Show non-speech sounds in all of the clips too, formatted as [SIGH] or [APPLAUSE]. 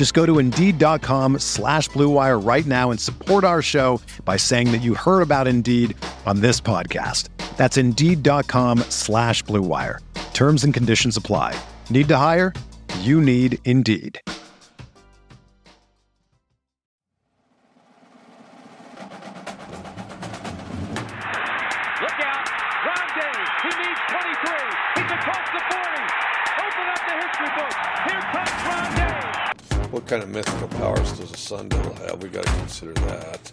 Just go to Indeed.com slash BlueWire right now and support our show by saying that you heard about Indeed on this podcast. That's Indeed.com slash BlueWire. Terms and conditions apply. Need to hire? You need Indeed. Look out. Rondé. He needs 23. He's across the 40. Open up the history book. Here comes Rondé. What kind of mythical powers does a Sun Devil have? We got to consider that.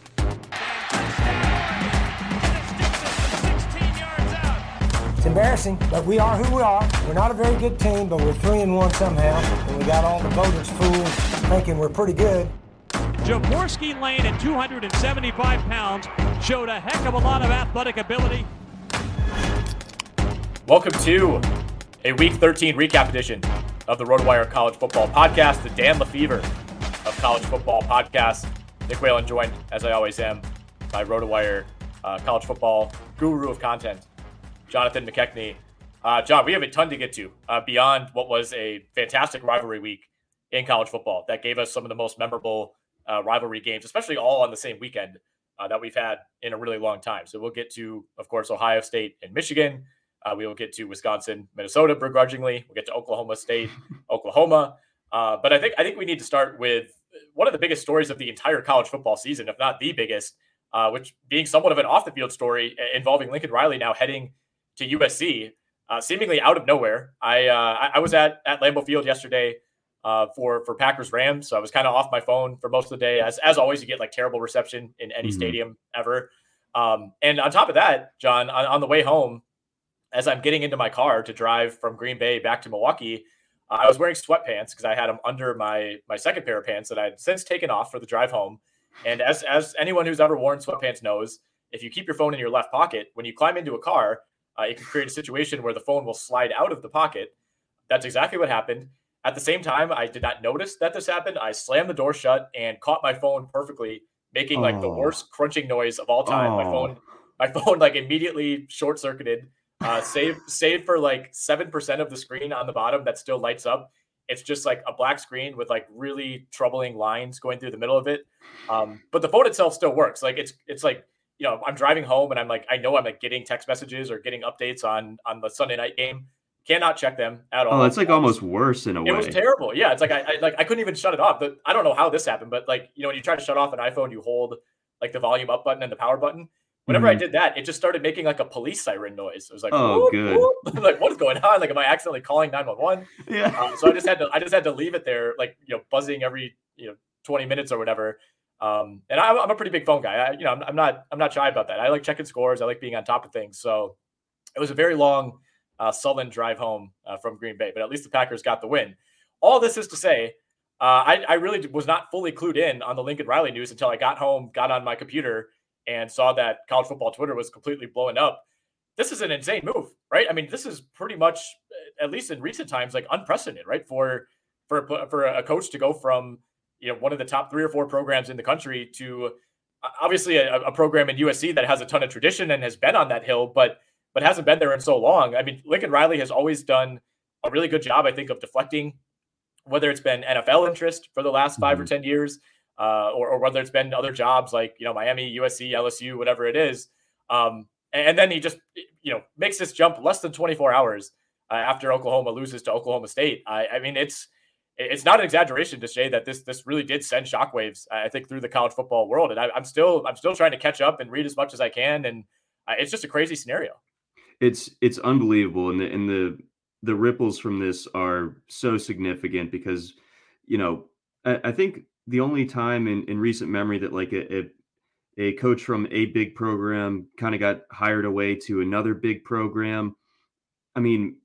It's embarrassing, but we are who we are. We're not a very good team, but we're three and one somehow, and we got all the voters fooled, thinking we're pretty good. Jaworski Lane at 275 pounds showed a heck of a lot of athletic ability. Welcome to a Week 13 recap edition of the RotoWire College Football Podcast, the Dan Lefevre of College Football Podcast. Nick Whalen joined, as I always am, by RotoWire uh, College Football guru of content, Jonathan McKechnie. Uh, John, we have a ton to get to uh, beyond what was a fantastic rivalry week in college football that gave us some of the most memorable uh, rivalry games, especially all on the same weekend uh, that we've had in a really long time. So we'll get to, of course, Ohio State and Michigan. Uh, we will get to Wisconsin, Minnesota, begrudgingly. We'll get to Oklahoma State, [LAUGHS] Oklahoma. Uh, but I think I think we need to start with one of the biggest stories of the entire college football season, if not the biggest, uh, which being somewhat of an off the field story involving Lincoln Riley now heading to USC, uh, seemingly out of nowhere. I uh, I was at at Lambeau Field yesterday uh, for for Packers Rams, so I was kind of off my phone for most of the day. As as always, you get like terrible reception in any Mm-hmm. stadium ever. Um, and on top of that, John, on, on the way home, as I'm getting into my car to drive from Green Bay back to Milwaukee, uh, I was wearing sweatpants because I had them under my my second pair of pants that I had since taken off for the drive home. And as as anyone who's ever worn sweatpants knows, if you keep your phone in your left pocket, when you climb into a car, uh, it can create a situation where the phone will slide out of the pocket. That's exactly what happened. At the same time, I did not notice that this happened. I slammed the door shut and caught my phone perfectly, making like the Oh. worst crunching noise of all time. My Oh. phone, my [LAUGHS] phone, like immediately short circuited. Uh, save save for like seven percent of the screen on the bottom that still lights up. It's just like a black screen with like really troubling lines going through the middle of it. Um, but the phone itself still works. Like it's it's like you know I'm driving home and I'm like I know I'm like getting text messages or getting updates on on the Sunday night game. Cannot check them at all. Oh, that's like almost worse in a It way. It was terrible. Yeah, it's like I, I like I couldn't even shut it off. But I don't know how this happened. But like you know when you try to shut off an iPhone, you hold like the volume up button and the power button. Whenever I Mhm. did that, it just started making like a police siren noise. It was like, Oh, whoop, good. whoop. [LAUGHS] like what is going on? Like, am I accidentally calling nine one one? Yeah. Um, so I just had to I just had to leave it there, like you know, buzzing every you know twenty minutes or whatever. Um, and I'm, I'm a pretty big phone guy. I, you know, I'm, I'm not I'm not shy about that. I like checking scores. I like being on top of things. So it was a very long, uh, sullen drive home uh, from Green Bay, but at least the Packers got the win. All this is to say, uh, I, I really was not fully clued in on the Lincoln Riley news until I got home, got on my computer, and saw that college football Twitter was completely blowing up. This is an insane move, right? I mean, this is pretty much, uh, at least in recent times, like unprecedented, right? For for a for a coach to go from you know one of the top three or four programs in the country to obviously a, a program in USC that has a ton of tradition and has been on that hill, but but hasn't been there in so long. I mean, Lincoln Riley has always done a really good job, I think, of deflecting whether it's been NFL interest for the last 5 or ten years, uh, or, or whether it's been other jobs like you know Miami, USC, LSU, whatever it is. Um, and, then he just you know makes this jump less than 24 hours uh, after Oklahoma loses to Oklahoma State. I, I mean, it's it's not an exaggeration to say that this this really did send shockwaves. I think through the college football world, and I, I'm still I'm still trying to catch up and read as much as I can, and uh, it's just a crazy scenario. it's it's unbelievable, and the and the the ripples from this are so significant because you know I, I think the only time in, in recent memory that like a, a, a coach from a big program kind of got hired away to another big program. I mean,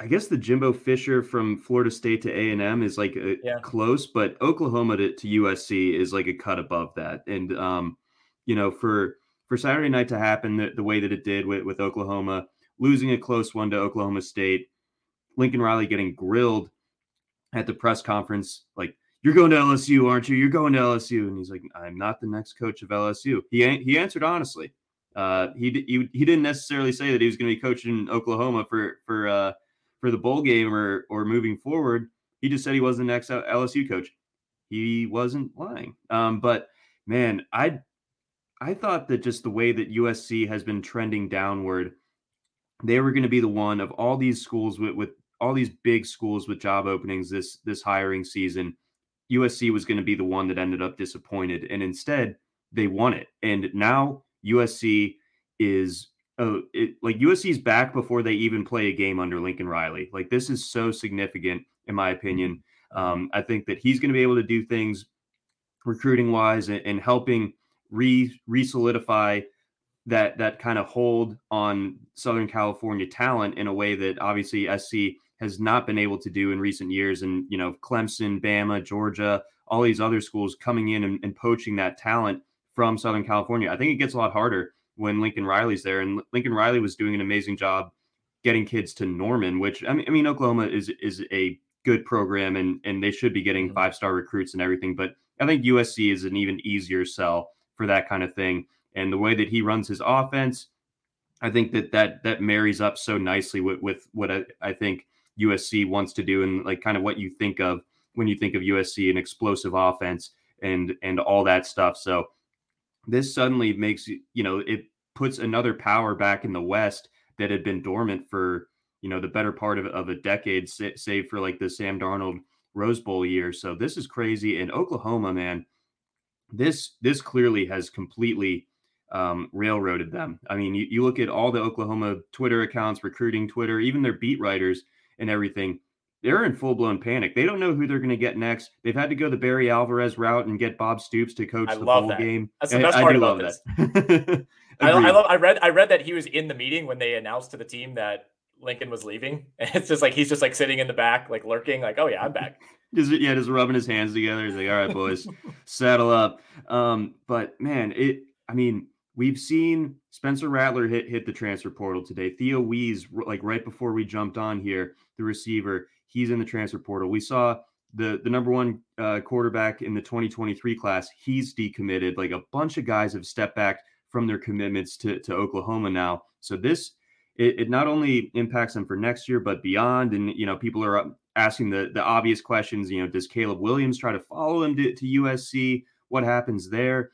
I guess the Jimbo Fisher from Florida State to A and M is like a, yeah. close, but Oklahoma to, to USC is like a cut above that. And um, you know, for for Saturday night to happen the, the way that it did with, with Oklahoma, losing a close one to Oklahoma State, Lincoln Riley getting grilled at the press conference, like you're going to LSU, aren't you? You're going to LSU. And he's like, I'm not the next coach of LSU. He he answered honestly. Uh, he, he he didn't necessarily say that he was going to be coaching Oklahoma for for uh, for the bowl game or or moving forward. He just said he was the next LSU coach. He wasn't lying. Um, but man, I I thought that just the way that USC has been trending downward, they were going to be the one of all these schools with, with all these big schools with job openings this this hiring season USC was going to be the one that ended up disappointed, and instead they won it. And now USC is oh, it, like USC's back before they even play a game under Lincoln Riley. Like this is so significant, in my opinion. Um, I think that he's going to be able to do things recruiting wise and, and helping re re solidify that that kind of hold on Southern California talent in a way that obviously SC has not been able to do in recent years. And, you know, Clemson, Bama, Georgia, all these other schools coming in and, and poaching that talent from Southern California. I think it gets a lot harder when Lincoln Riley's there. And Lincoln Riley was doing an amazing job getting kids to Norman, which I mean, I mean Oklahoma is is a good program and and they should be getting five star recruits and everything. But I think USC is an even easier sell for that kind of thing. And the way that he runs his offense, I think that that that marries up so nicely with with what I, I think USC wants to do and like kind of what you think of when you think of USC, and explosive offense and and all that stuff. So this suddenly makes you know it puts another power back in the West that had been dormant for you know the better part of, of a decade, save for like the Sam Darnold Rose Bowl year. So this is crazy. And Oklahoma, man, this this clearly has completely um, railroaded them. I mean, you, you look at all the Oklahoma Twitter accounts, recruiting Twitter, even their beat writers and everything, they're in full blown panic. They don't know who they're going to get next. They've had to go the Barry Alvarez route and get Bob Stoops to coach I the bowl that. game. That's the best I, part [LAUGHS] I about this. I, I, love, I read I read that he was in the meeting when they announced to the team that Lincoln was leaving. And [LAUGHS] it's just like he's just like sitting in the back, like lurking, like, oh yeah, I'm back. [LAUGHS] just yeah, just rubbing his hands together. He's like, all right, boys, saddle up. Um, but man, it I mean, we've seen Spencer Rattler hit hit the transfer portal today. Theo Wease, like right before we jumped on here, the receiver, he's in the transfer portal. We saw the the number one uh, quarterback in the 2023 class. He's decommitted. Like a bunch of guys have stepped back from their commitments to to Oklahoma now. So this it, it not only impacts them for next year, but beyond. And you know, people are asking the the obvious questions. You know, does Caleb Williams try to follow him to, to USC? What happens there?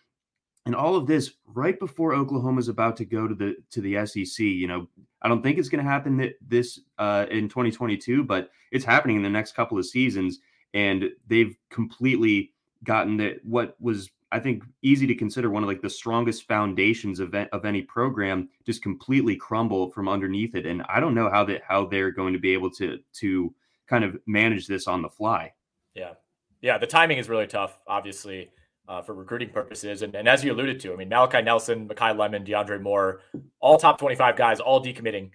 And all of this right before Oklahoma's about to go to the to the SEC. You know, I don't think it's going to happen that this uh, in 2022, but it's happening in the next couple of seasons, and they've completely gotten that what was I think easy to consider one of like the strongest foundations of of any program just completely crumble from underneath it, and I don't know how that how they're going to be able to to kind of manage this on the fly. Yeah, yeah, the timing is really tough, obviously uh, for recruiting purposes. And, and, as you alluded to, I mean, Malachi Nelson, Makai Lemon, DeAndre Moore, all top 25 guys, all decommitting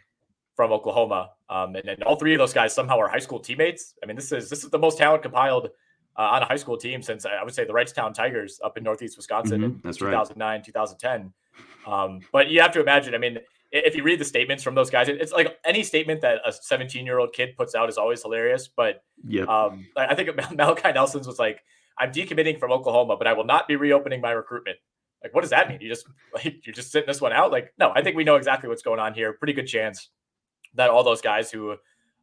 from Oklahoma. Um, and, and, all three of those guys somehow are high school teammates. I mean, this is this is the most talent compiled uh, on a high school team since I would say the Wrightstown Tigers up in Northeast Wisconsin mm-hmm, in 2009, right. 2010. Um, but you have to imagine, I mean, if you read the statements from those guys, it's like any statement that a 17 year old kid puts out is always hilarious. But yeah, um, I think Malachi Nelson's was like, I'm decommitting from Oklahoma, but I will not be reopening my recruitment. Like, what does that mean? You just [LAUGHS] like you're just sitting this one out? Like, no, I think we know exactly what's going on here. Pretty good chance that all those guys who uh,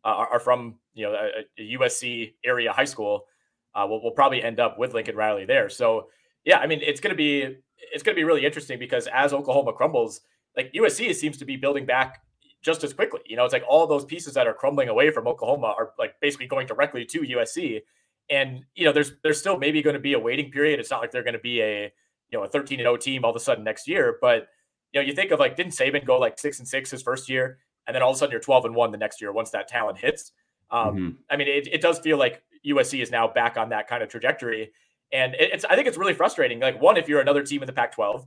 are, are, from you know a, a USC area high school uh, will, will probably end up with Lincoln Riley there. So yeah, I mean it's gonna be it's gonna be really interesting because as Oklahoma crumbles, like USC seems to be building back just as quickly. You know, it's like all those pieces that are crumbling away from Oklahoma are like basically going directly to USC. And you know, there's there's still maybe going to be a waiting period. It's not like they're going to be a you know a 13 and 0 team all of a sudden next year. But you know, you think of like didn't Saban go like six and six his first year? and then all of a sudden you're 12 and one the next year once that talent hits. Um, mm-hmm. I mean, it, it does feel like USC is now back on that kind of trajectory, and it, it's I think it's really frustrating. Like one, if you're another team in the Pac-12,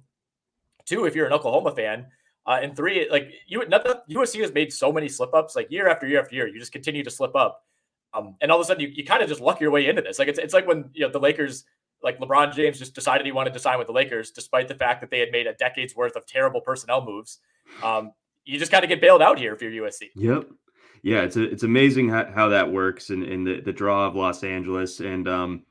two, if you're an Oklahoma fan, uh, and three, like you, not USC has made so many slip ups, like year after year after year, you just continue to slip up, um, and all of a sudden you, you kind of just luck your way into this. Like it's it's like when you know the Lakers like LeBron James just decided he wanted to sign with the Lakers, despite the fact that they had made a decade's worth of terrible personnel moves. Um, you just got to get bailed out here if you're USC. Yep. Yeah, it's a, it's amazing how, how that works and in, in, the, the draw of Los Angeles. And um,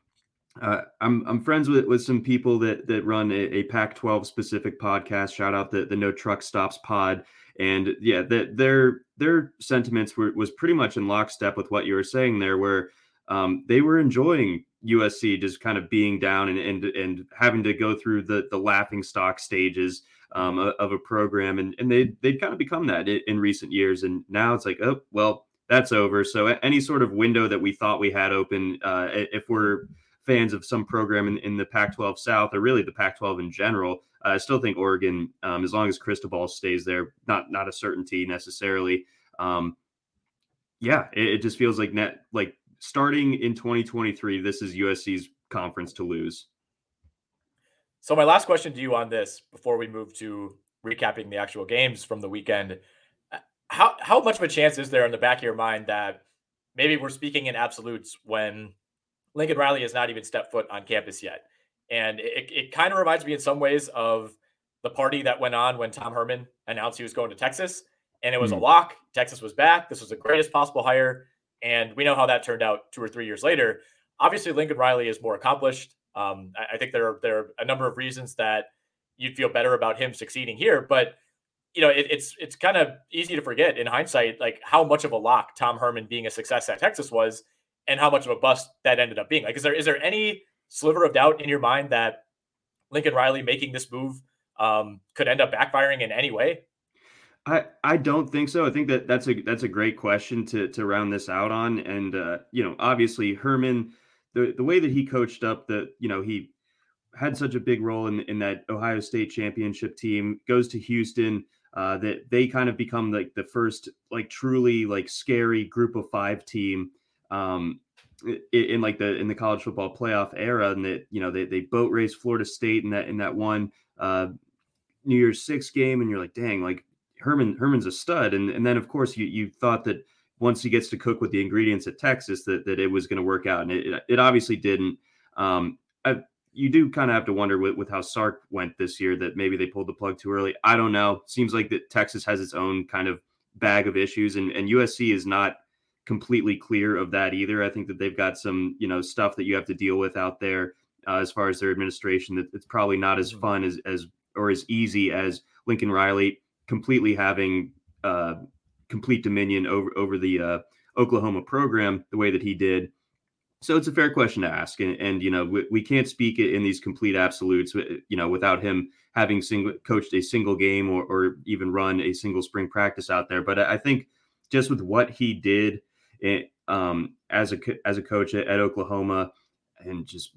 uh, I'm I'm friends with, with some people that that run a, a Pac-12 specific podcast. Shout out the the No Truck Stops Pod. And yeah, that their their sentiments were was pretty much in lockstep with what you were saying there, where um, they were enjoying USC just kind of being down and and and having to go through the the laughing stock stages um, of a program, and and they they'd kind of become that in recent years, and now it's like oh well that's over. So any sort of window that we thought we had open, uh, if we're fans of some program in, in the Pac-12 South or really the Pac-12 in general, uh, I still think Oregon, um, as long as Cristobal stays there, not not a certainty necessarily. Um, yeah, it, it just feels like net like starting in 2023, this is USC's conference to lose. So my last question to you on this before we move to recapping the actual games from the weekend, uh, how how much of a chance is there in the back of your mind that maybe we're speaking in absolutes when Lincoln Riley has not even stepped foot on campus yet? And it, it kind of reminds me in some ways of the party that went on when Tom Herman announced he was going to Texas. And it was mm-hmm. a lock. Texas was back. This was the greatest possible hire. And we know how that turned out two or three years later. Obviously, Lincoln Riley is more accomplished. Um, I, I, think there are there are a number of reasons that you'd feel better about him succeeding here, but you know, it, it's it's kind of easy to forget in hindsight, like how much of a lock Tom Herman being a success at Texas was, and how much of a bust that ended up being. Like, is there is there any sliver of doubt in your mind that Lincoln Riley making this move um, could end up backfiring in any way? I, I don't think so. I think that that's a that's a great question to to round this out on. And uh, you know, obviously Herman, the the way that he coached up, the you know he had such a big role in in that Ohio State championship team. Goes to Houston, uh, that they kind of become like the first like truly like scary group of five team. Um, in, like the in the college football playoff era, and that you know they they boat race Florida State in that in that one uh, New Year's Six game, and you're like, dang, like Herman Herman's a stud, and and then of course you you thought that once he gets to cook with the ingredients at Texas that that it was going to work out, and it it obviously didn't. Um, I, you do kind of have to wonder with, with how Sark went this year that maybe they pulled the plug too early. I don't know. Seems like that Texas has its own kind of bag of issues, and and USC is not completely clear of that either. I think that they've got some you know stuff that you have to deal with out there uh, as far as their administration. That it's probably not as mm-hmm. fun as as or as easy as Lincoln Riley completely having uh, complete dominion over over the uh, Oklahoma program the way that he did. So it's a fair question to ask, and, and you know we, we, can't speak in these complete absolutes, uh, you know, without him having single, coached a single game or, or even run a single spring practice out there. But I think just with what he did it, um, as a as a coach at, at Oklahoma, and just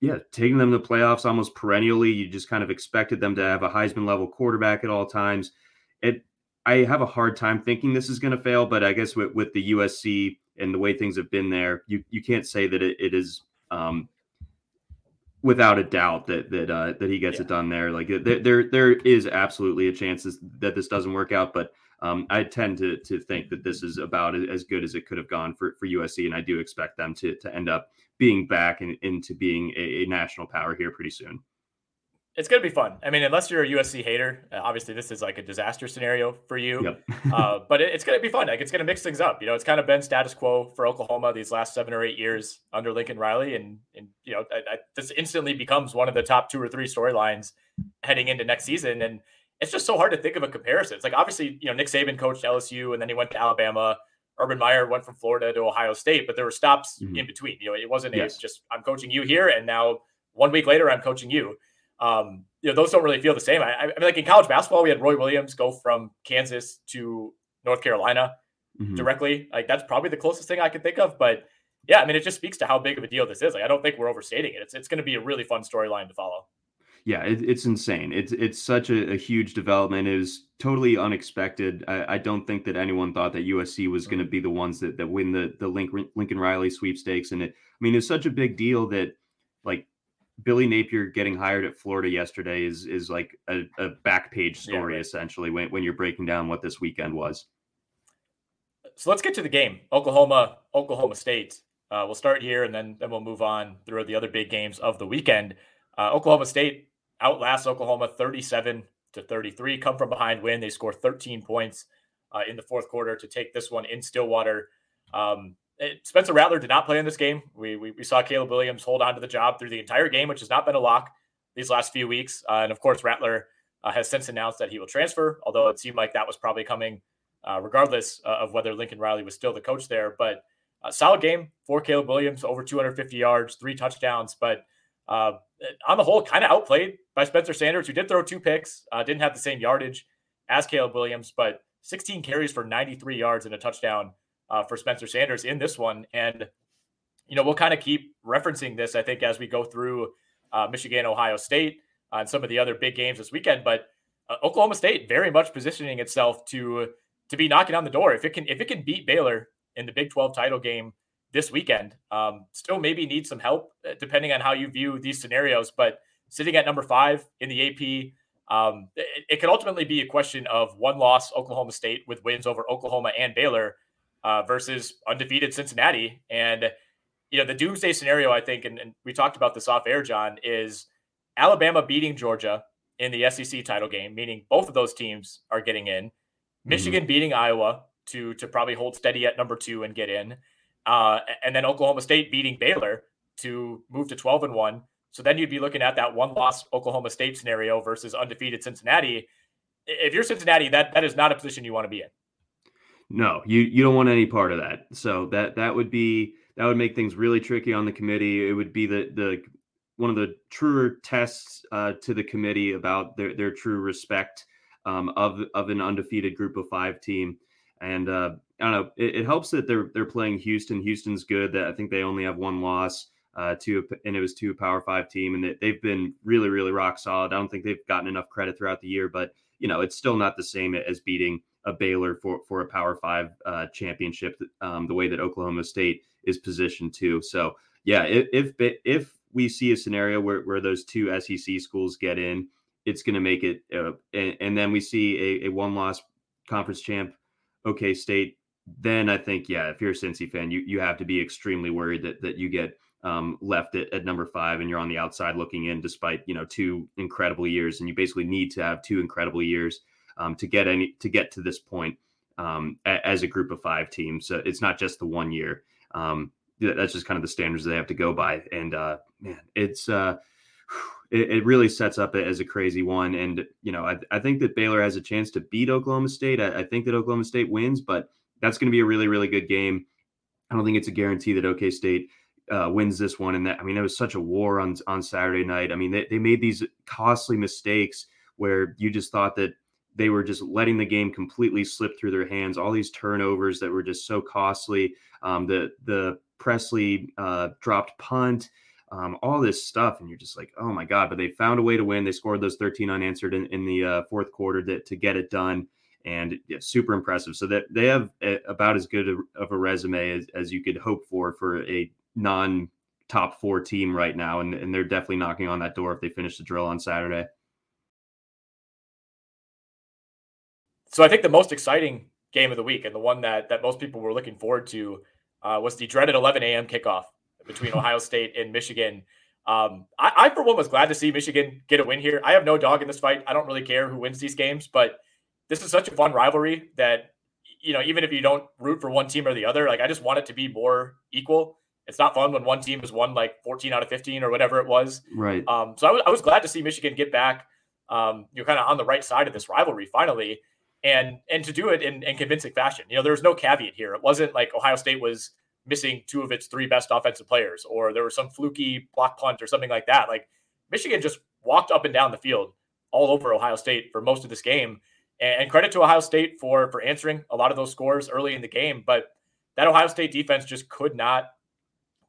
yeah, taking them to the playoffs almost perennially, you just kind of expected them to have a Heisman level quarterback at all times it I have a hard time thinking this is going to fail, but I guess with, with the USC and the way things have been there, you you can't say that it, it is um, without a doubt that that uh, that he gets yeah. it done there. Like there, there there is absolutely a chance that this doesn't work out, but um, I tend to to think that this is about as good as it could have gone for for USC, and I do expect them to to end up being back and into being a, a national power here pretty soon it's going to be fun. I mean, unless you're a USC hater, uh, obviously this is like a disaster scenario for you. Yep. [LAUGHS] uh, but it, it's going to be fun. Like it's going to mix things up. You know, it's kind of been status quo for Oklahoma these last seven or eight years under Lincoln Riley, and and you know, I, I, this instantly becomes one of the top two or three storylines heading into next season. And it's just so hard to think of a comparison. It's like obviously, you know, Nick Saban coached LSU, and then he went to Alabama. Urban Meyer went from Florida to Ohio State, but there were stops mm-hmm. in between. You know, it wasn't yes. just I'm coaching you here, and now one week later I'm coaching you um, you know, those don't really feel the same. I, I, mean, like in college basketball, we had Roy Williams go from Kansas to North Carolina mm-hmm. directly. Like that's probably the closest thing I could think of. But yeah, I mean, it just speaks to how big of a deal this is. Like, I don't think we're overstating it. It's it's going to be a really fun storyline to follow. Yeah, it, it's insane. It's it's such a, a, huge development. It was totally unexpected. I, I, don't think that anyone thought that USC was going to be the ones that, that win the the Lincoln, Lincoln Riley sweepstakes. And it, I mean, it's such a big deal that like Billy Napier getting hired at Florida yesterday is is like a, a back page story yeah, right. essentially when when you're breaking down what this weekend was. So let's get to the game. Oklahoma, Oklahoma State. Uh, we'll start here and then then we'll move on through the other big games of the weekend. Uh, Oklahoma State outlast Oklahoma 37 to 33. Come from behind win. They score 13 points uh, in the fourth quarter to take this one in Stillwater. Um, it, Spencer Rattler did not play in this game. We, we, we saw Caleb Williams hold on to the job through the entire game, which has not been a lock these last few weeks. Uh, and of course, Rattler uh, has since announced that he will transfer, although it seemed like that was probably coming uh, regardless uh, of whether Lincoln Riley was still the coach there. But a solid game for Caleb Williams, over 250 yards, three touchdowns. But uh, on the whole, kind of outplayed by Spencer Sanders, who did throw two picks, uh, didn't have the same yardage as Caleb Williams, but 16 carries for 93 yards and a touchdown uh, for Spencer Sanders in this one. And, you know, we'll kind of keep referencing this, I think, as we go through uh, Michigan, Ohio State, uh, and some of the other big games this weekend. But uh, Oklahoma State very much positioning itself to to be knocking on the door. If it can if it can beat Baylor in the Big 12 title game this weekend. Um, still, maybe need some help uh, depending on how you view these scenarios. But sitting at number five in the AP, um, it, it, could ultimately be a question of one loss Oklahoma State with wins over Oklahoma and Baylor uh, versus undefeated Cincinnati. And you know the doomsday scenario, I think, and, and we talked about this off air, John, is Alabama beating Georgia in the SEC title game, meaning both of those teams are getting in. Mm-hmm. Michigan mm-hmm. beating Iowa to to probably hold steady at number two and get in. Uh, and then Oklahoma State beating Baylor to move to 12 and 1. So then you'd be looking at that one loss Oklahoma State scenario versus undefeated Cincinnati. If you're Cincinnati, that that is not a position you want to be in. No, you you don't want any part of that. So that that would be that would make things really tricky on the committee. It would be the the one of the truer tests uh, to the committee about their their true respect um, of of an undefeated Group of Five team. And uh, I don't know. It, it, helps that they're they're playing Houston. Houston's good. That I think they only have one loss uh, to and it was to a Power Five team, and they've been really really rock solid. I don't think they've gotten enough credit throughout the year, but you know it's still not the same as beating a Baylor for for a Power Five uh, championship. Um, the way that Oklahoma State is positioned to. So yeah, if if, if we see a scenario where where those two SEC schools get in, it's going to make it, uh, and, and, then we see a, a one loss conference champ OK State, then I think yeah, if you're a Cincy fan, you you have to be extremely worried that that you get um, left at, at number five and you're on the outside looking in, despite you know two incredible years, and you basically need to have two incredible years um, to get any to get to this point um, a, as a group of five teams. So it's not just the one year. Um, that's just kind of the standards they have to go by. And uh, man, it's uh, [SIGHS] it, it, really sets up as a crazy one. And, you know, I, I think that Baylor has a chance to beat Oklahoma State. I, I think that Oklahoma State wins, but that's going to be a really, really good game. I don't think it's a guarantee that OK State uh, wins this one. And that, I mean, it was such a war on, on Saturday night. I mean, they, they made these costly mistakes where you just thought that they were just letting the game completely slip through their hands. All these turnovers that were just so costly. Um, the, the Presley uh, dropped punt um, all this stuff, and you're just like, oh my god! But they found a way to win. They scored those 13 unanswered in, in the uh, fourth quarter to, to get it done, and yeah, super impressive. So that they have a, about as good of a resume as, as you could hope for for a non top four team right now, and, and they're definitely knocking on that door if they finish the drill on Saturday. So I think the most exciting game of the week, and the one that that most people were looking forward to, uh, was the dreaded 11 a.m. kickoff between Ohio [LAUGHS] State and Michigan. Um, I, I, for one, was glad to see Michigan get a win here. I have no dog in this fight. I don't really care who wins these games, but this is such a fun rivalry that, you know, even if you don't root for one team or the other, like I just want it to be more equal. It's not fun when one team has won like 14 out of 15 or whatever it was. Right. Um, so I was, I was glad to see Michigan get back, um, you know, kind of on the right side of this rivalry finally, and and to do it in, in convincing fashion. You know, there was no caveat here. It wasn't like Ohio State was missing two of its three best offensive players, or there was some fluky block punt or something like that. Like Michigan just walked up and down the field all over Ohio State for most of this game. And credit to Ohio State for for answering a lot of those scores early in the game, but that Ohio State defense just could not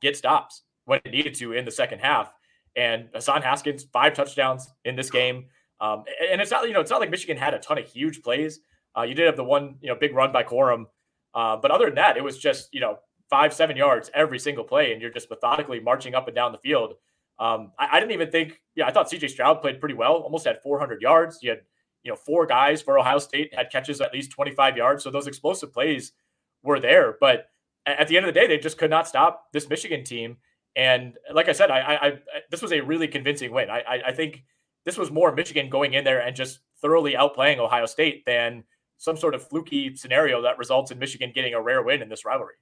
get stops when it needed to in the second half. And Hassan Haskins, five touchdowns in this game. Um, and it's not, you know, it's not like Michigan had a ton of huge plays. Uh, you did have the one, you know, big run by Corum. Uh, but other than that, it was just, you know, five, seven yards every single play. And you're just methodically marching up and down the field. Um, I, I, didn't even think, yeah, I thought CJ Stroud played pretty well, almost had 400 yards. You had, you know, four guys for Ohio State had catches at least 25 yards. So those explosive plays were there. But at the end of the day, they just could not stop this Michigan team. And like I said, I, I, I this was a really convincing win. I, I, think this was more Michigan going in there and just thoroughly outplaying Ohio State than some sort of fluky scenario that results in Michigan getting a rare win in this rivalry.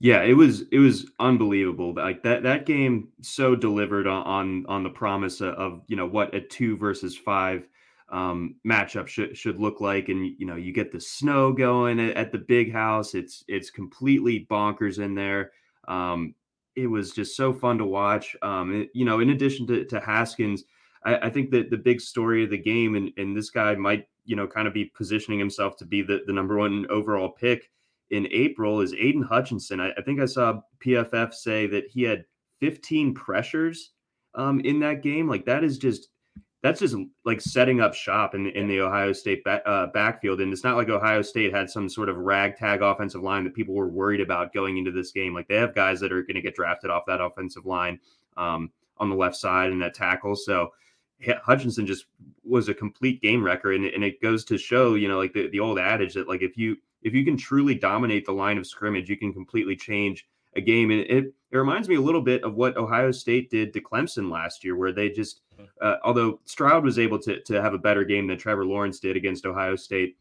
Yeah, it was it was unbelievable. Like that that game so delivered on on, the promise of, you know what a two versus five um, matchup should should look like, and you know you get the snow going at, at the big house. It's it's completely bonkers in there. Um, it was just so fun to watch. Um, it, you know, in addition to, to Haskins, I, I, think that the big story of the game, and, and this guy might, you know, kind of be positioning himself to be the, the number one overall pick in April is Aidan Hutchinson. I, I think I saw PFF say that he had 15 pressures um, in that game. Like that is just that's just like setting up shop in, in the Ohio State uh, backfield. And it's not like Ohio State had some sort of ragtag offensive line that people were worried about going into this game. Like they have guys that are going to get drafted off that offensive line um, on the left side and that tackle. So Hutchinson just was a complete game wrecker. And, and it goes to show, you know, like the, the old adage that like if you if you can truly dominate the line of scrimmage, you can completely change a game. And it, it reminds me a little bit of what Ohio State did to Clemson last year, where they just, mm-hmm. uh, although Stroud was able to, to have a better game than Trevor Lawrence did against Ohio State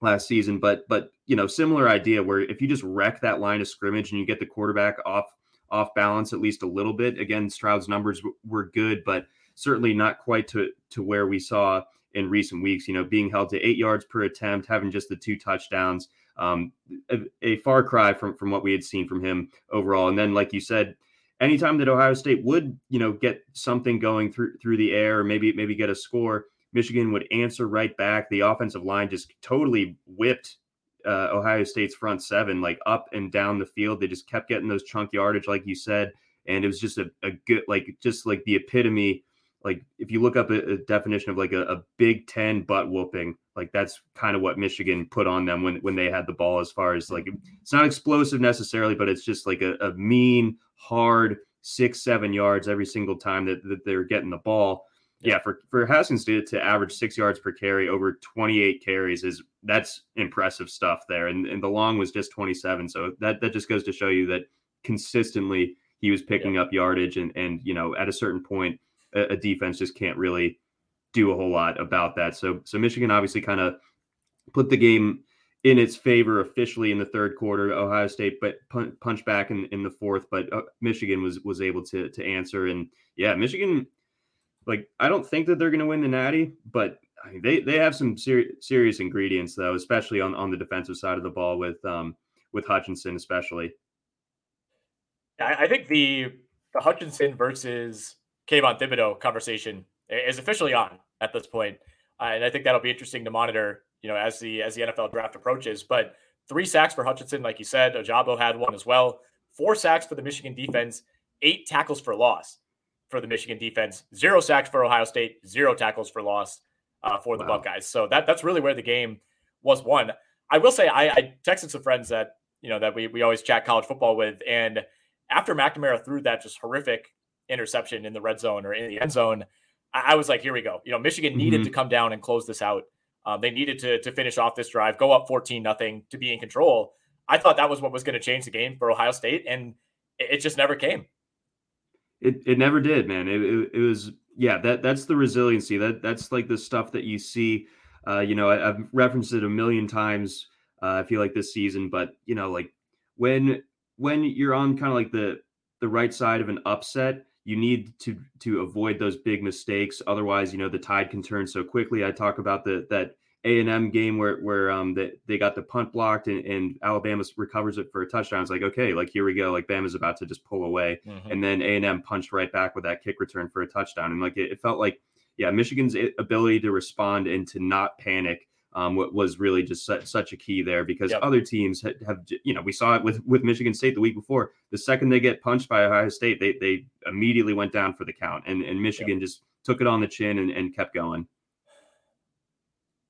last season, but, but, you know, similar idea where if you just wreck that line of scrimmage and you get the quarterback off, off balance at least a little bit, again, Stroud's numbers w- were good, but certainly not quite to, to where we saw in recent weeks, you know, being held to eight yards per attempt, having just the two touchdowns um, a, a, far cry from from what we had seen from him overall. And then, like you said, anytime that Ohio State would you know get something going through through the air, or maybe maybe get a score, Michigan would answer right back. The offensive line just totally whipped uh, Ohio State's front seven like up and down the field. They just kept getting those chunk yardage, like you said, and it was just a, a good like just like the epitome like if you look up a, a definition of like a, a, Big Ten butt whooping, like that's kind of what Michigan put on them when when they had the ball. As far as like it's not explosive necessarily, but it's just like a, a mean, hard six seven yards every single time that, that they're getting the ball. Yeah, for for Haskins to, to average six yards per carry over 28 carries is that's impressive stuff there. And and the long was just 27. So that that just goes to show you that consistently he was picking yeah. up yardage and and you know at a certain point a, defense just can't really do a whole lot about that. So so Michigan obviously kind of put the game in its favor officially in the third quarter. Ohio State but punch, punch back in, in the fourth, but uh, Michigan was was able to to answer. And yeah, Michigan, like I don't think that they're going to win the Natty, but I mean, they they have some ser- serious ingredients though, especially on on the defensive side of the ball with um with Hutchinson especially. I think the the Hutchinson versus Kayvon Thibodeaux conversation is officially on at this point. Uh, and I think that'll be interesting to monitor, you know, as the as the NFL draft approaches. But three sacks for Hutchinson, like you said, Ojabo had one as well. Four sacks for the Michigan defense, eight tackles for loss for the Michigan defense, zero sacks for Ohio State, zero tackles for loss uh, for the wow. Buckeyes. So that that's really where the game was won. I will say I, I texted some friends that you know that we we always chat college football with, and after McNamara threw that just horrific interception in the red zone or in the end zone, I, I was like, here we go. You know, Michigan needed mm-hmm. to come down and close this out. Um, they needed to to finish off this drive, go up 14 nothing to be in control. I thought that was what was going to change the game for Ohio State, and it, it just never came. It it never did, man. It, it, it, was yeah. That that's the resiliency. That that's like the stuff that you see. Uh, you know, I, have referenced it a million times. Uh, I feel like this season, but you know, like when when you're on kind of like the the right side of an upset, you need to to avoid those big mistakes. Otherwise, you know the tide can turn so quickly. I talk about the that A and M game where where um that they got the punt blocked and, and Alabama recovers it for a touchdown. It's like okay, like here we go. Like Bama's about to just pull away, mm-hmm. and then A and M punched right back with that kick return for a touchdown. And like it, it felt like yeah, Michigan's ability to respond and to not panic um, what was really just such, such a key there because Yep. other teams have, have, you know, we saw it with with Michigan State the week before. The second they get punched by Ohio State, they they immediately went down for the count, and and Michigan just took it on the chin and, and kept going.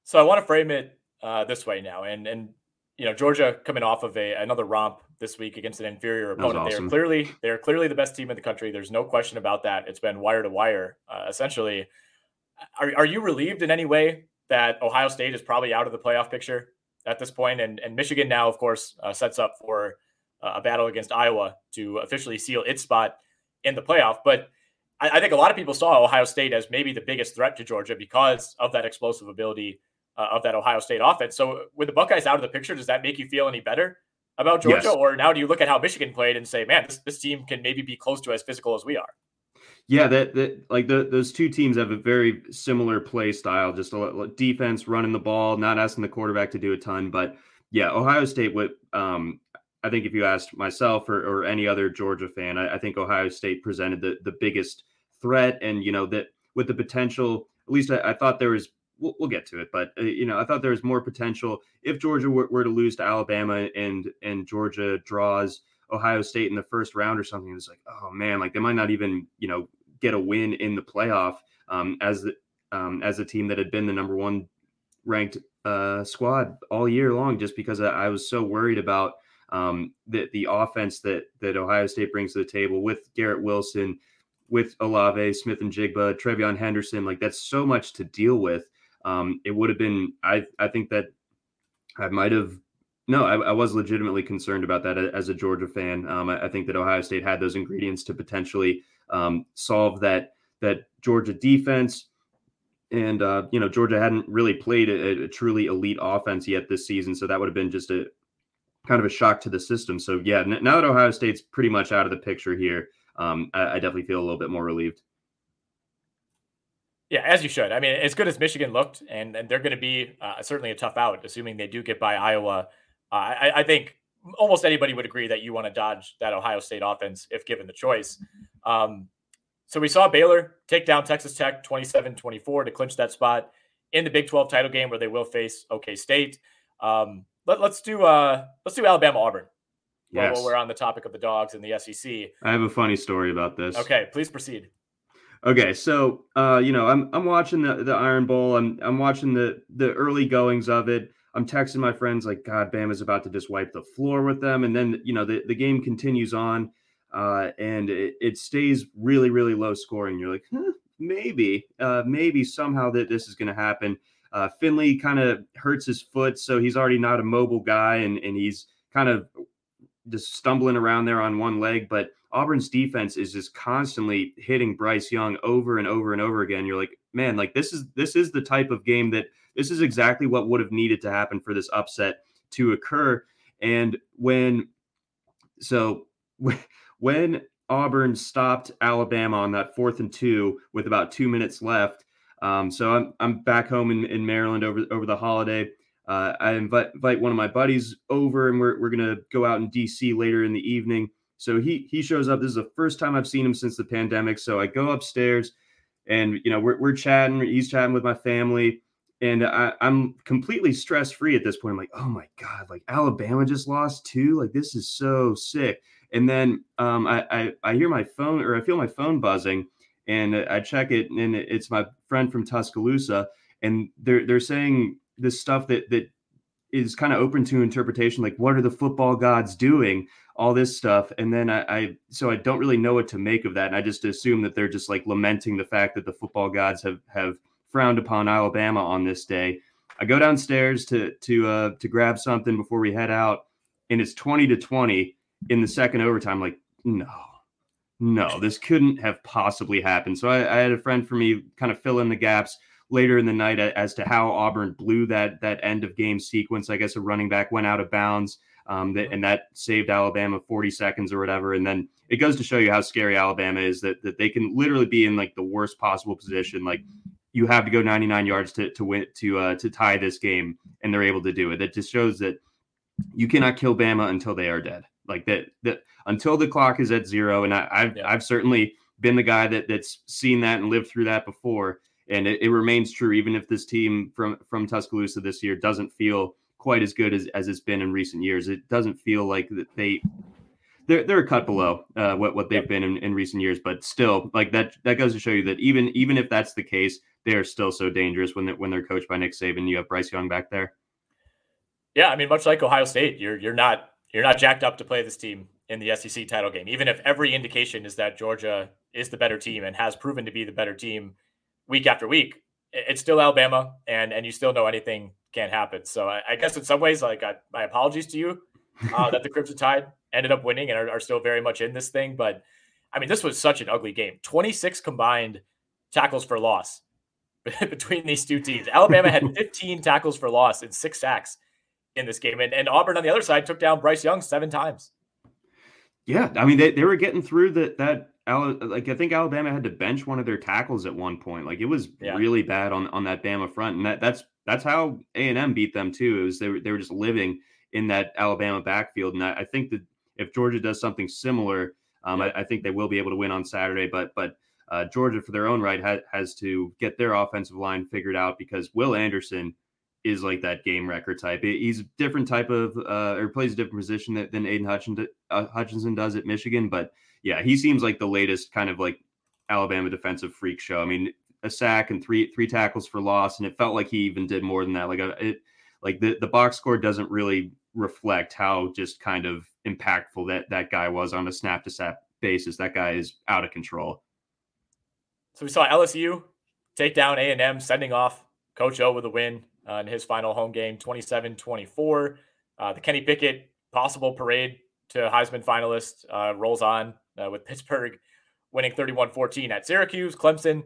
So I want to frame it uh, this way now, and and you know Georgia coming off of a another romp this week against an inferior opponent. They are clearly they are clearly the best team in the country. There's no question about that. It's been wire to wire, uh, essentially. Are are you relieved in any way that Ohio State is probably out of the playoff picture at this point, and and Michigan now, of course, uh, sets up for uh, a battle against Iowa to officially seal its spot in the playoff, but. I I think a lot of people saw Ohio State as maybe the biggest threat to Georgia because of that explosive ability uh, of that Ohio State offense. So with the Buckeyes out of the picture, does that make you feel any better about Georgia? Yes. Or now do you look at how Michigan played and say, man, this, this team can maybe be close to as physical as we are? Yeah, that that like the, those two teams have a very similar play style, just a defense, running the ball, not asking the quarterback to do a ton. But yeah, Ohio State would. Um, I think if you asked myself or, or any other Georgia fan, I, I think Ohio State presented the the biggest threat, and you know that with the potential. At least I, I thought there was. We'll, we'll get to it, but uh, you know I thought there was more potential if Georgia were, were to lose to Alabama and and Georgia draws Ohio State in the first round or something. It's like, oh man, like they might not even you know get a win in the playoff um, as um, as a team that had been the number one ranked uh, squad all year long, just because I, I was so worried about um, the the offense that that Ohio State brings to the table with Garrett Wilson, with Olave, Smith and Jigba, TreVeyon Henderson. Like that's so much to deal with. Um, it would have been. I I think that I might have. No, I, I was legitimately concerned about that as a Georgia fan. Um, I, I think that Ohio State had those ingredients to potentially um, solve that that Georgia defense. And uh, you know, Georgia hadn't really played a, a truly elite offense yet this season, so that would have been just a kind of a shock to the system. So yeah, now that Ohio State's pretty much out of the picture here, um, I, I definitely feel a little bit more relieved. Yeah, as you should. I mean, as good as Michigan looked, and, and they're going to be uh, certainly a tough out, assuming they do get by Iowa. Uh, I, I think almost anybody would agree that you want to dodge that Ohio State offense if given the choice. Um, so we saw Baylor take down Texas Tech 27 24 to clinch that spot in the Big 12 title game where they will face OK State. Um, let, us do uh, let's do Alabama Auburn. Yes, While we're on the topic of the dogs and the SEC. I have a funny story about this. Okay, please proceed. Okay, so uh, you know, I'm I'm watching the the Iron Bowl. I'm I'm watching the the early goings of it. I'm texting my friends like, God, Bama's about to just wipe the floor with them, and then you know the the game continues on, uh, and it, it stays really really low scoring. You're like, huh, maybe, uh, maybe somehow that this is going to happen. Uh, Finley kind of hurts his foot, so he's already not a mobile guy, and and he's kind of just stumbling around there on one leg, but Auburn's defense is just constantly hitting Bryce Young over and over and over again. You're like, man, like this is this is the type of game that this is exactly what would have needed to happen for this upset to occur. And when so [LAUGHS] when Auburn stopped Alabama on that fourth and two with about two minutes left, um, so I'm I'm back home in, in Maryland over over the holiday. Uh, I invite, invite one of my buddies over, and we're, we're gonna go out in DC later in the evening. So he he shows up. This is the first time I've seen him since the pandemic. So I go upstairs, and you know we're we're chatting. He's chatting with my family, and I, I'm completely stress free at this point. I'm like, oh my god, like Alabama just lost two. Like this is so sick. And then um, I, I I hear my phone or I feel my phone buzzing, and I check it, and it's my friend from Tuscaloosa, and they're they're saying this stuff that that is kind of open to interpretation like what are the football gods doing? All this stuff and then I, I so i don't really know what to make of that and i just assume that they're just like lamenting the fact that the football gods have have frowned upon alabama on this day. I go downstairs to to uh to grab something before we head out and it's 20 to 20 in the second overtime like no no this couldn't have possibly happened so i, I had a friend for me kind of fill in the gaps later in the night as to how Auburn blew that that end of game sequence. I guess a running back went out of bounds, um, and that saved Alabama 40 seconds or whatever. And then it goes to show you how scary Alabama is that that they can literally be in like the worst possible position. Like you have to go 99 yards to to win to uh, to tie this game, and they're able to do it. That just shows that you cannot kill Bama until they are dead. Like that that until the clock is at zero. And I, I've Yeah. I've certainly been the guy that that's seen that and lived through that before and it, it remains true even if this team from from Tuscaloosa this year doesn't feel quite as good as, as it's been in recent years. It doesn't feel like that they they're they're a cut below uh, what what they've been in, in recent years, but still like that that goes to show you that even even if that's the case, they are still so dangerous when they're, when they're coached by Nick Saban. You have Bryce Young back there. Yeah, I mean, much like Ohio State, you're you're not you're not jacked up to play this team in the SEC title game, even if every indication is that Georgia is the better team and has proven to be the better team week after week. It's still Alabama, and and you still know anything can happen. So I, I guess in some ways, like I, my apologies to you uh, [LAUGHS] that the Crimson Tide ended up winning and are, are still very much in this thing. But I mean, this was such an ugly game. Twenty six combined tackles for loss [LAUGHS] between these two teams. Alabama had [LAUGHS] 15 tackles for loss and six sacks in this game. And, and Auburn on the other side took down Bryce Young seven times. Yeah, I mean they, they were getting through that that like I think Alabama had to bench one of their tackles at one point. Like it was yeah. really bad on on that Bama front, and that that's that's how A and M beat them too. It was they were they were just living in that Alabama backfield, and I, I think that if Georgia does something similar, um, yeah. I, I, think they will be able to win on Saturday. But but uh, Georgia, for their own right, ha- has to get their offensive line figured out because Will Anderson is like that game record type. He's a different type of uh, or plays a different position than, than Aidan Hutchinson, uh, Hutchinson does at Michigan. But yeah, he seems like the latest kind of like Alabama defensive freak show. I mean, a sack and three three tackles for loss, and it felt like he even did more than that. Like uh, it, like the the box score doesn't really reflect how just kind of impactful that that guy was on a snap to snap basis. That guy is out of control. So we saw LSU take down A and M, sending off Coach O with a win uh, in his final home game, 27 24. Uh, the Kenny Pickett possible parade to Heisman finalist uh, rolls on uh, with [LAUGHS] Pittsburgh winning 31 14 at Syracuse. Clemson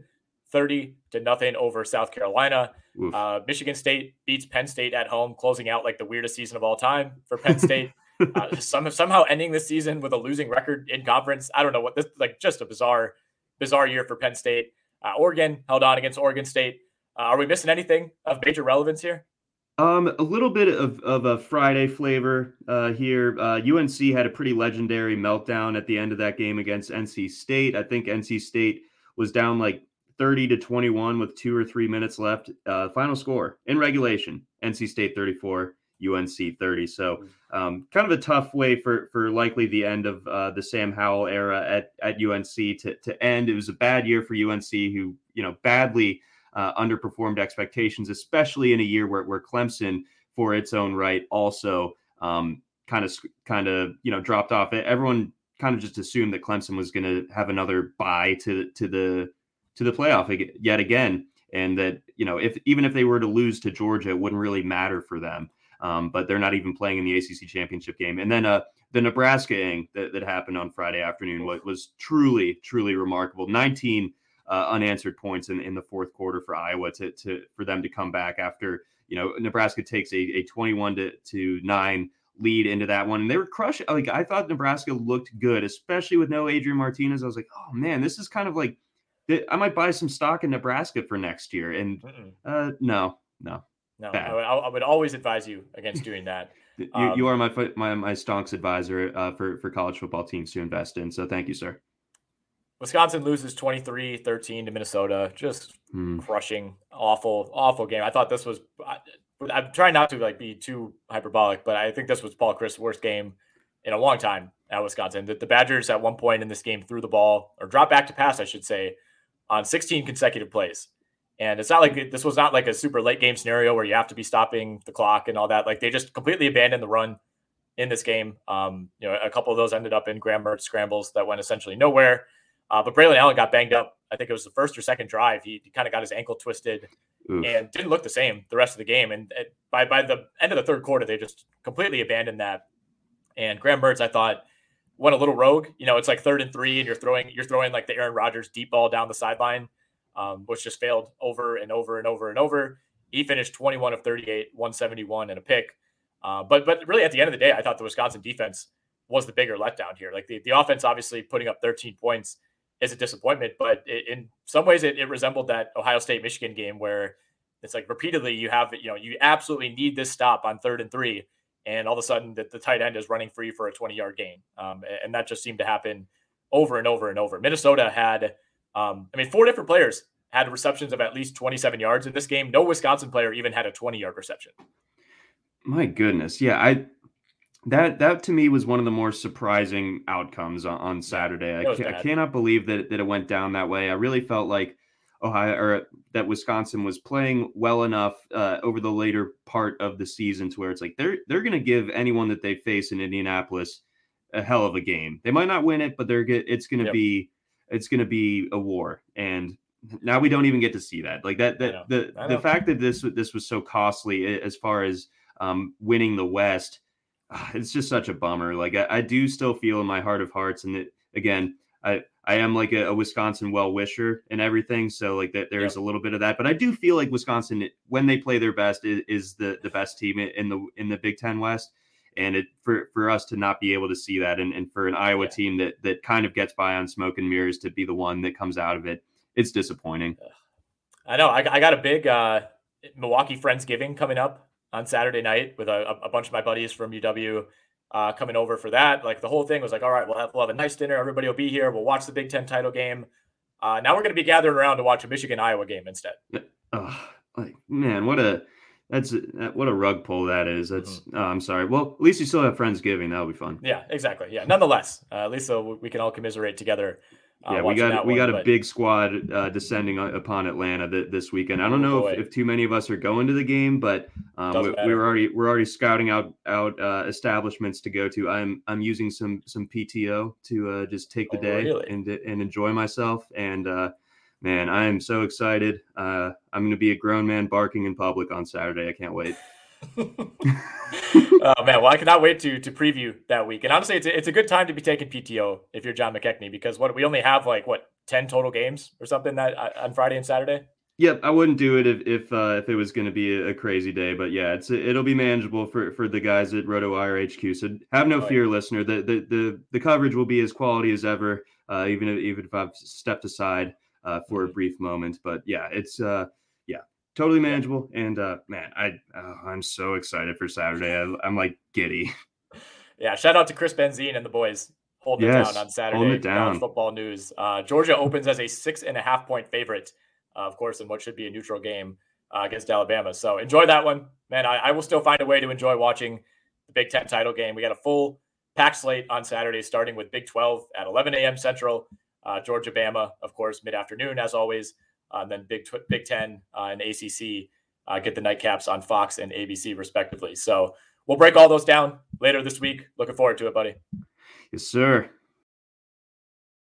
30 to nothing over South Carolina. Uh, Michigan State beats Penn State at home, closing out like the weirdest season of all time for Penn [LAUGHS] State. uh, some, somehow ending this season with a losing record in conference. I don't know what this like just a bizarre, bizarre year for Penn State. Uh, Oregon held on against Oregon State uh, are we missing anything of major relevance here? Um, a little bit of, of a Friday flavor uh, here. Uh, UNC had a pretty legendary meltdown at the end of that game against NC State. I think NC State was down like 30 to 21 with two or three minutes left. Uh, final score in regulation: NC State 34, UNC 30. So, um, kind of a tough way for for likely the end of uh, the Sam Howell era at at UNC to to end. It was a bad year for UNC, who you know badly uh, underperformed expectations, especially in a year where, where Clemson, for its own right, also um, kind of kind of you know dropped off. Everyone kind of just assumed that Clemson was going to have another bye to to the to the playoff yet again, and that you know if even if they were to lose to Georgia, it wouldn't really matter for them. Um, but they're not even playing in the ACC championship game. And then uh, the Nebraska ing that, that happened on Friday afternoon was, was truly, truly remarkable. 19 uh, unanswered points in, in the fourth quarter for Iowa to, to for them to come back after you know Nebraska takes a, a 21 to, to 9 lead into that one. And they were crushing like I thought Nebraska looked good especially with no Adrian Martinez. I was like oh man this is kind of like I might buy some stock in Nebraska for next year. And uh, no no. No I would, I would, always advise you against doing [LAUGHS] that. You, um, you are my my my stonks advisor uh, for for college football teams to invest in. So thank you sir Wisconsin loses 23 13 to Minnesota. Just mm. crushing, awful, awful game. I thought this was, I, I'm trying not to like be too hyperbolic, but I think this was Paul Chryst' worst game in a long time at Wisconsin. The, the Badgers at one point in this game threw the ball or dropped back to pass, I should say, on 16 consecutive plays. And it's not like this was not like a super late game scenario where you have to be stopping the clock and all that. Like they just completely abandoned the run in this game. Um, you know, a couple of those ended up in Graham Mertz scrambles that went essentially nowhere. Uh, but Braylon Allen got banged up. I think it was the first or second drive. He, he kind of got his ankle twisted Oof. and didn't look the same the rest of the game. And it, by by the end of the third quarter, they just completely abandoned that. And Graham Mertz, I thought, went a little rogue. You know, it's like third and three, and you're throwing you're throwing like the Aaron Rodgers deep ball down the sideline, um, which just failed over and over and over and over. He finished 21 of 38, 171 and a pick. Uh, but but really, at the end of the day, I thought the Wisconsin defense was the bigger letdown here. Like the, the offense obviously putting up 13 points is a disappointment. But it, in some ways, it, it resembled that Ohio State Michigan game where it's like repeatedly you have you know you absolutely need this stop on third and three, and all of a sudden the, the tight end is running free for a 20 yard gain, um, and that just seemed to happen over and over and over. Minnesota had, um, I mean, four different players had receptions of at least 27 yards in this game. No Wisconsin player even had a 20 yard reception. My goodness. Yeah. I, that that to me was one of the more surprising outcomes on, on Saturday. I, ca- I, cannot believe that, that it went down that way. I really felt like Ohio or that Wisconsin was playing well enough uh, over the later part of the season to where it's like they're they're going to give anyone that they face in Indianapolis a hell of a game. They might not win it, but they're get, it's going to yep. be it's going to be a war. And now we don't even get to see that. Like that that the the fact that this this was so costly as far as um, winning the West, it's just such a bummer. Like I, I do still feel in my heart of hearts, and it, again, I I am like a, a Wisconsin well wisher and everything. So like that there's a little bit of that, but I do feel like Wisconsin when they play their best is, is the the best team in the in the Big Ten West. And it for for us to not be able to see that, and, and for an Iowa yeah. team that that kind of gets by on smoke and mirrors to be the one that comes out of it, it's disappointing. I know. I, I got a big uh, Milwaukee Friendsgiving coming up on Saturday night with a, a bunch of my buddies from UW uh, coming over for that. Like the whole thing was like, all right, we'll have, we'll have a nice dinner. Everybody will be here. We'll watch the Big Ten title game. Uh, now we're going to be gathering around to watch a Michigan Iowa game instead. Oh, like man, what a that's what a rug pull that is. That's mm-hmm. oh, I'm sorry. Well, at least you still have Friendsgiving. That'll be fun. Yeah, exactly. Yeah. Nonetheless, uh, at least so we can all commiserate together yeah, we got we one, got but... a big squad uh, descending upon Atlanta th- this weekend. I don't oh, know if, if, too many of us are going to the game, but um, we, we, were already we're already scouting out out uh, establishments to go to. I'm I'm using some some PTO to uh, just take the oh, day really? and and enjoy myself. And uh, man, I am so excited. Uh, I'm going to be a grown man barking in public on Saturday. I can't wait. [LAUGHS] oh man, well I cannot wait to to preview that week. And honestly, it's a, it's a good time to be taking PTO if you're John McKechnie because what we only have like what ten total games or something that uh, on Friday and Saturday. Yep, I wouldn't do it if if, uh, if it was going to be a, crazy day, but yeah, it's it'll be manageable for for the guys at RotoWire HQ. So have no oh, fear, yeah. listener. The, the the the coverage will be as quality as ever, uh, even if, even if I've stepped aside uh, for mm-hmm. a brief moment. But yeah, it's uh, totally manageable. And uh, man, I uh, I'm so excited for Saturday. I, am like giddy. Yeah, shout out to Chris Benzine and the boys holding yes, it down on Saturday. Holding it down. Football news. Uh, Georgia opens as a six and a half point favorite, uh, of course, in what should be a neutral game uh, against Alabama. So enjoy that one, man. I, I, will still find a way to enjoy watching the Big Ten title game. We got a full pack slate on Saturday, starting with Big 12 at 11 a.m. Central. Uh, Georgia, Bama, of course, mid afternoon as always. Uh, then Big Tw- Big Ten uh, and ACC uh, get the nightcaps on Fox and ABC respectively. So we'll break all those down later this week. Looking forward to it, buddy. Yes, sir.